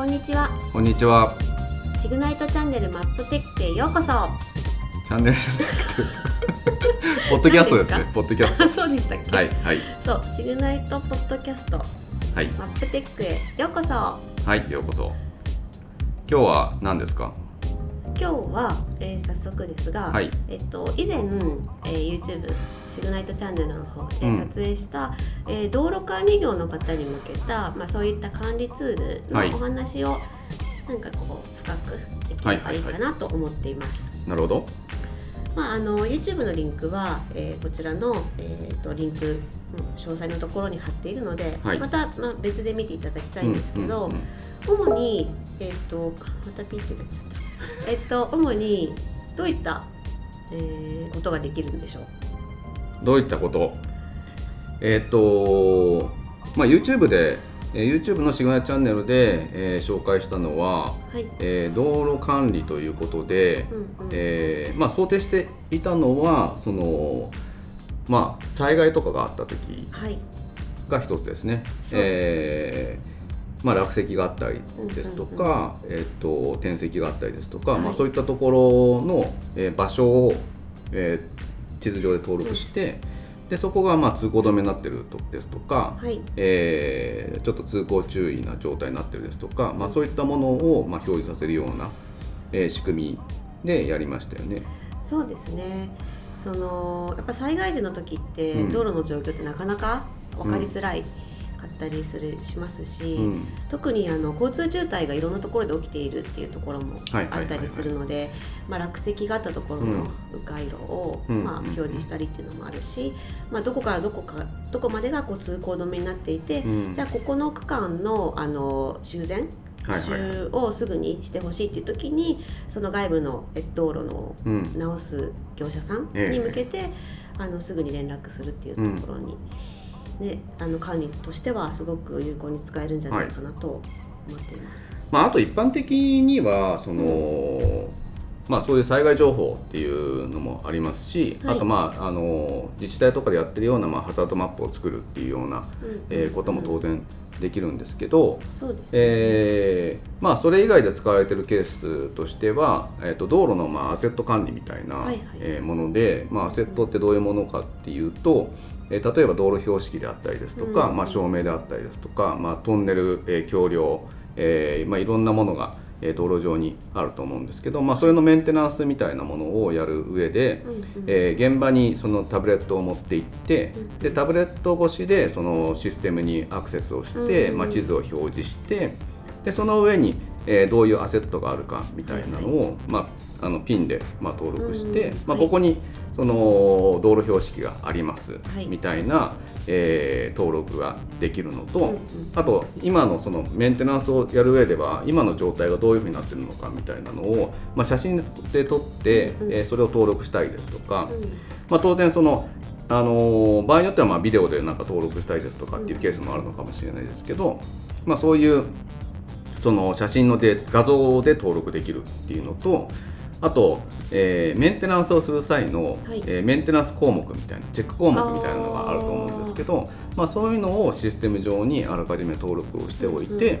こんにちはこんにちは。シグナイトチャンネルマップテックへようこそチャンネルじゃなくて、ポッドキャストです。ねポッドキャスト。あ そうでしたっけ、はいはいそうシグナイトポッドキャストはいマップテックへようこそはいようこそ。今日は何ですか？今日は、えー早速ですが、はい。えっと、以前、えー YouTube シグナイトチャンネルの方でうん。撮影した、えー道路管理業の方に向けた、まあ、そういった管理ツールはい。のお話を、なんかこう深くできればいいかなと思っています。なるほど。まあ、あの YouTube のリンクは、えーこちらの、えー、とリンク、うん詳細のところに貼っているので、はい。また、まあ、別で見ていただきたいんですけど、うんうんうん主に、えっとまたピッてなっちゃったえっと主にどういった、えーことができるんでしょう？どういったこと？えーっと、まあ YouTube で、えー YouTube のシグナルチャンネルで、えー紹介したのは、はい、えー道路管理ということで、うんうん。えーまあ想定していたのはそのまあ災害とかがあった時はい。が一つですね。そうえーまあ、落石があったりですとか、えっと転石があったりですとか、はい。まあ、そういったところの、えー場所を、えー地図上で登録して、でそこがまあ通行止めになってるとですとか、はい。えーちょっと通行注意な状態になってるですとか、まあ、そういったものをまあ表示させるような、えー仕組みでやりましたよね。そうですね。そのやっぱ災害時の時って、うん。道路の状況ってなかなか分かりづらい。かったりするしますし、うん。特にあの交通渋滞がいろんなところで起きているっていうところもあったりするのでまあ落石があったところの迂回路を、まあ、うん。うん表示したりっていうのもあるし、まあ、どこからどこかどこまでがこう通行止めになっていて、うん。じゃあここの区間のあの修繕修をすぐにしてほしいっていう時にその外部のえ道路のうん。直す業者さんええ。に向けて、あのすぐに連絡するっていうところに、ね、あの管理としてはすごく有効に使えるんじゃないかなと思っています。まあ、あと一般的にはその、まあ、そういう災害情報っていうのもありますし、はい。あと、まあ、あの自治体とかでやってるような、まあ、ハザードマップを作るっていうような、うん。えーことも当然できるんですけど、そえーまあ、それ以外で使われてるケースとしては、えー、と道路の、まあ、アセット管理みたいな、はいはい。えーもので、まあ、アセットってどういうものかっていうと、えー例えば道路標識であったりですとか、うん。まあ、照明であったりですとか、まあ、トンネル、えー橋梁、えーまあ、いろんなものが、えー道路上にあると思うんですけど、まあ、それのメンテナンスみたいなものをやる上で、うんうん。えー現場にそのタブレットを持って行って、でタブレット越しでそのシステムにアクセスをして、うん。まあ、地図を表示してでその上に、えーどういうアセットがあるかみたいなのを、まあ、あのピンで、まあ、登録して、まあ、ここにその道路標識があります、はいみたいな、えー登録ができるのと、あと今のそのメンテナンスをやる上では今の状態がどういうふうになってるのかみたいなのを、まあ、写真で撮って、えーそれを登録したいですとか、うん。まあ、当然その、あのー場合によってはまあビデオでなんか登録したいですとかっていうケースもあるのかもしれないですけど、まあ、そういうその写真ので画像で登録できるっていうのとあと、えーメンテナンスをする際の、はい。えーメンテナンス項目みたいなチェック項目みたいなのがあると思うんですけどまあ、そういうのをシステム上にあらかじめ登録をしておいて、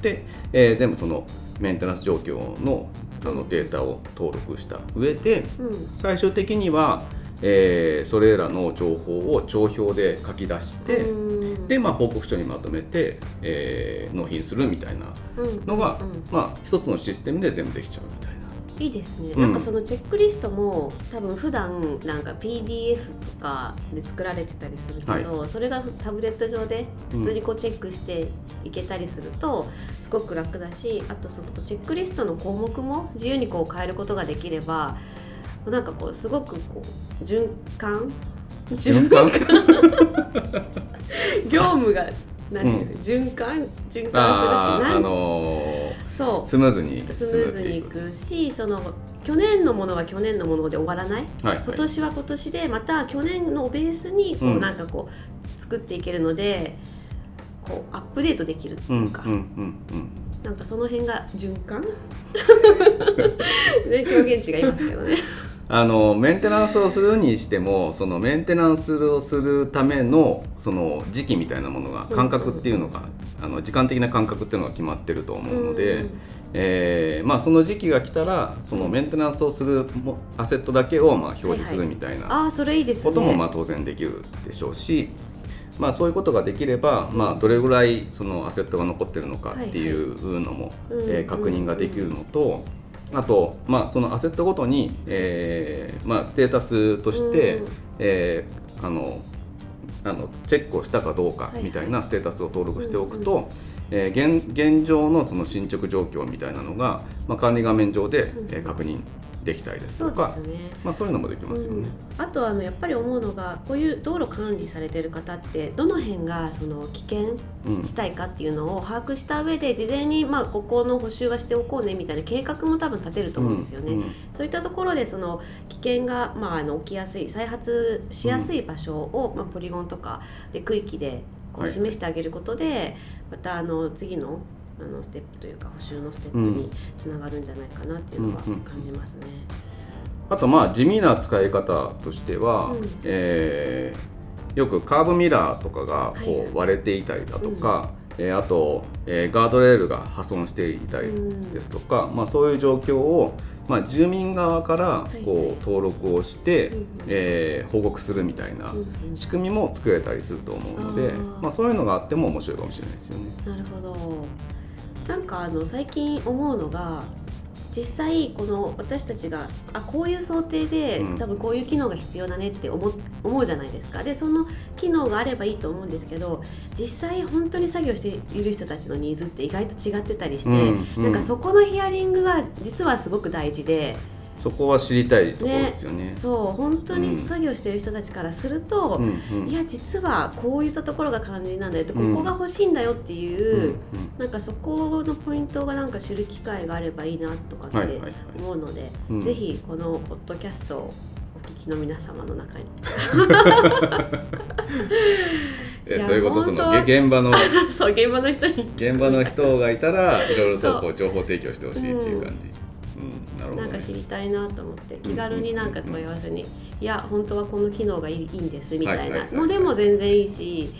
で、えー全部そのメンテナンス状況のあのデータを登録した上で、うん。最終的には、えーそれらの情報を帳表で書き出して、うん。で、まあ、報告書にまとめて、えー納品するみたいなうん。のが、うん。まあ、一つのシステムで全部できちゃうみたいな。いいですね、うん。なんかそのチェックリストも多分普段なんか PDF とかで作られてたりするけど、それがタブレット上で普通にこうチェックしていけたりするとすごく楽だしあとそのチェックリストの項目も自由にこう変えることができればなんかこうすごくこう循環？循環？業務が何、循環？循環するって何、あのそう。ースムーズにスムーズにいくしその去年のものは去年のもので終わらない、はい。はい今年は今年でまた去年のベースにこう、うんなんかこう作っていけるのでこうアップデートできるってうんいうか、うんうんうんなんかその辺が循環？ね表現値がいますけどねあのメンテナンスをするにしてもそのメンテナンスをするためのその時期みたいなものが感覚っていうのが、あの時間的な感覚っていうのが決まってると思うので、うんえーまあ、その時期が来たらそのメンテナンスをするもアセットだけをまあ表示するみたいなああそれいいですね。こともまあ当然できるでしょうし、まあ、そういうことができれば、まあ、どれぐらいそのアセットが残ってるのかっていうのも、えー確認ができるのと、あと、まあ、そのアセットごとに、えーまあ、ステータスとして、うんえーあのあのチェックをしたかどうかみたいなステータスを登録しておくと、うんえー現現状のその進捗状況みたいなのが、まあ、管理画面上で、うんえー確認できたりですそとかうですねまあ、そういうのもできますよね。うん、あとあのやっぱり思うのがこういう道路管理されてる方ってどの辺がその危険うん地帯かっていうのを把握した上で事前にまあここの補修はしておこうねみたいな計画も多分立てると思うんですよね。うんそういったところでその危険が、まあ、あの起きやすい再発しやすい場所を、まあ、ポリゴンとかで区域でこうはい示してあげることで、またあの次のあのステップというか補修のステップにつながるんじゃないかなっていうのは感じますね。あとまあ地味な使い方としては、うん。えーよくカーブミラーとかがはいはい。こう割れていたりだとか、えーあと、えーガードレールが破損していたりですとか、まあ、そういう状況を、まあ、住民側からいこう登録をして、えー報告するみたいな仕組みも作れたりすると思うので、あー。まあ、そういうのがあっても面白いかもしれないですよね。なるほどなんかあの最近思うのが実際この私たちがあこういう想定で、うん。多分こういう機能が必要だねって思う思うじゃないですか。でその機能があればいいと思うんですけど実際本当に作業している人たちのニーズって意外と違ってたりして、うん。うん。なんかそこのヒアリングが実はすごく大事で。そこは知りたいところですよね。そう本当にうん作業している人たちからすると、うんうん。いや実はこういったところが肝心なんだよって、うん。ここが欲しいんだよっていう、うんうん。なんかそこのポイントがなんか知る機会があればいいなとかって思うので、うん。ぜひこのポッドキャストをお聞きの皆様の中に。えどういうこと？その現場の そう現場の人に。現場の人がいたらいろいろとこそう。う情報提供してほしいっていう感じ、うんなんか知りたいなと思って気軽になんか問い合わせに「いや本当はこの機能がいいんです」みたいな。のでも全然いいし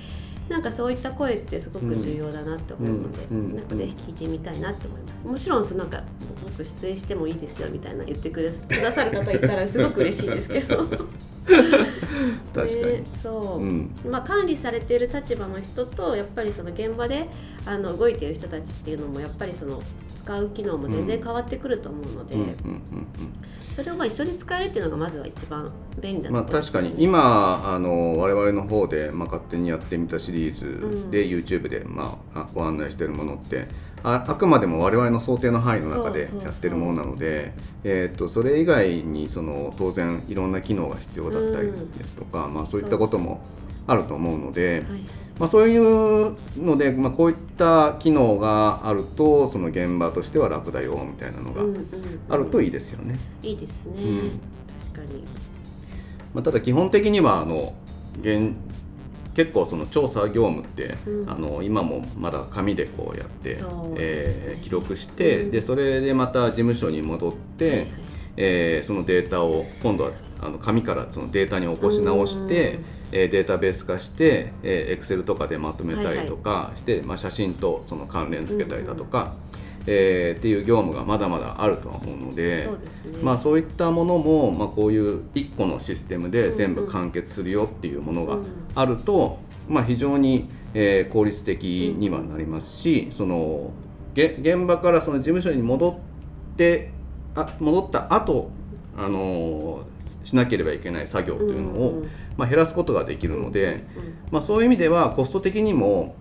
なんかそういった声ってすごく重要だなって思うので、なんかぜひ聞いてみたいなって思います。もちろんそのなんか僕出演してもいいですよみたいな言ってくれくださる方いたらすごく嬉しいんですけど。確かに、ねそう、うん。まあ、管理されている立場の人とやっぱりその現場であの動いている人たちっていうのもやっぱりその使う機能も全然変わってくると思うので、うんうんうんそれをまあ一緒に使えるっていうのがまずは一番便利なうんまあ確かに。今あの我々の方で、まあ、勝手にやってみたシリーズで、YouTube で、まあ、あご案内しているものってああくまでも我々の想定の範囲の中でやってるものなのでえー、とそれ以外にその当然いろんな機能が必要だったりですとか、まあ、そういったこともあると思うので。はいまあ、そういうので、まあ、こういった機能があるとその現場としては楽だよみたいなのがうんうん。あるといいですよね。いいですね、うん。確かに。まあ、ただ基本的にはあの現結構その調査業務って、うん。あの今もまだ紙でこうやって、ね。えー記録して、うん。でそれでまた事務所に戻って、はいはい。えーそのデータを今度はあの紙からそのデータに起こし直して、うんえーデータベース化して、えー、Excel とかでまとめたりとかして、まあ、写真とその関連付けたりだとか、えーっていう業務がまだまだあるとは思うので。そうね、まあ、そういったものも、まあ、こういう1個のシステムで全部完結するよっていうものがあると、まあ、非常に、えー効率的にはなりますし、そのげ現場からその事務所に戻ってあ戻った後あのーしなければいけない作業というのを、まあ、減らすことができるので、うんまあ、そういう意味ではコスト的にも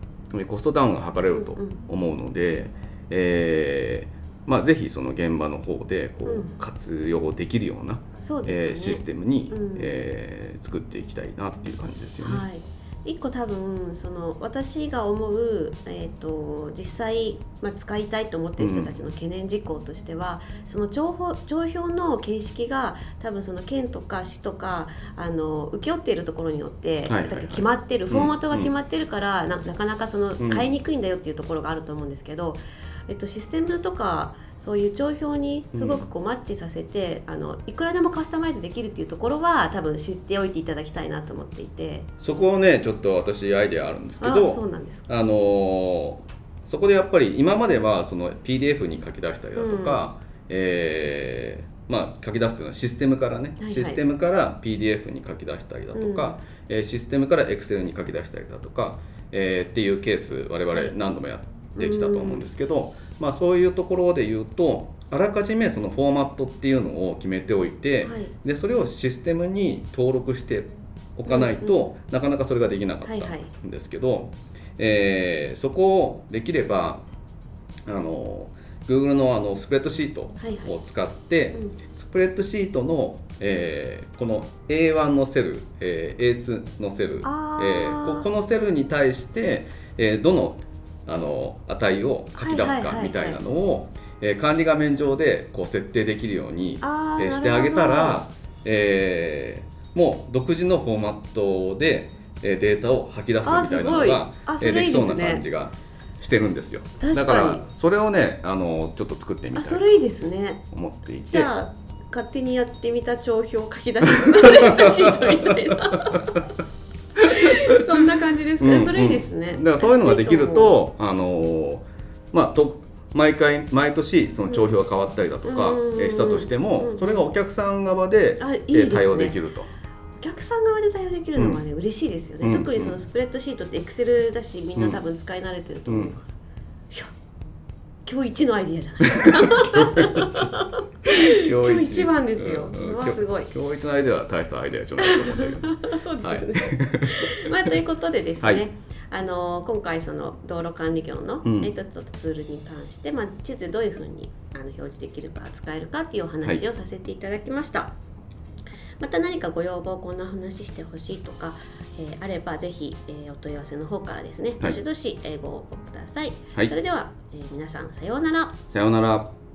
コストダウンが図れると思うので、えーまあ、ぜひその現場の方でこう活用できるような、そうえシステムに、うん。えー作っていきたいなっていう感じですよね。はい一個多分その私が思う、えー、と実際、まあ、使いたいと思っている人たちの懸念事項としては、その情報帳票の形式が多分その県とか市とかあの請け負っているところによって、はいはいはい。決まってるフォーマットが決まってるから、ななかなかそのうん。買いにくいんだよっていうところがあると思うんですけど、えっと、システムとかそういう帳票にすごくこうマッチさせて、あのいくらでもカスタマイズできるっていうところは多分知っておいていただきたいなと思っていて。そこをねちょっと私アイデアあるんですけあどそうなんですか。あのーそこでやっぱり今まではその PDF に書き出したりだとか、えーまあ、書き出すというのはシステムからね、はいはい。システムから PDF に書き出したりだとか、えーシステムから Excel に書き出したりだとか、えーっていうケース我々何度もやってきたと思うんですけど、まあ、そういうところで言うとあらかじめそのフォーマットっていうのを決めておいて、はい。でそれをシステムに登録しておかないと、なかなかそれができなかったはいはいんですけど、えーそこをできればあの Google のあのスプレッドシートはいはい。を使って、うん。スプレッドシートの、えーこの A1 のセル、えー A2 のセル、えあーこのセルに対して、えーどのあの値を書き出すかみたいなのを、えー管理画面上でこう設定できるように、えーしてあげたら、えーもう独自のフォーマットで、えーデータを吐き出すみたいなのがえーできそうな感じがしてるんですよ。だからそれをねあのちょっと作ってみたいそれいいですね。思っていて。じゃあ勝手にやってみた帳票を書き出すスプレッドシートみたいな そんな感じですか、うんそれいいですね、だからそういうのができるとあのまあと毎回毎年その帳票が変わったりだとか、したとしても、うん。それがお客さん側で、対応できると。お客さん側で対応できるのがね、嬉しいですよね、うん。特にそのスプレッドシートってエクセルだしみんな多分使い慣れてると思う、うん。いや今日一のアイディアじゃないですか。今日一。番ですよ。うんうわすごい。今日一のアイデアは大したアイデアじゃないと思うんだけど。そうですね、はい。まあ、ということでですね、はい。あの今回その道路管理業の、うん。えちょっとツールに関して、まあ、地図でどういうふうにあの表示できるか使えるかっていうお話をさせていただきました。また何かご要望こんな話してほしいとか、えーあればぜひ、えーお問い合わせの方からですねはい。どしどしえーご応募ください、はい。それでは、えー皆さんさようなら。さようなら。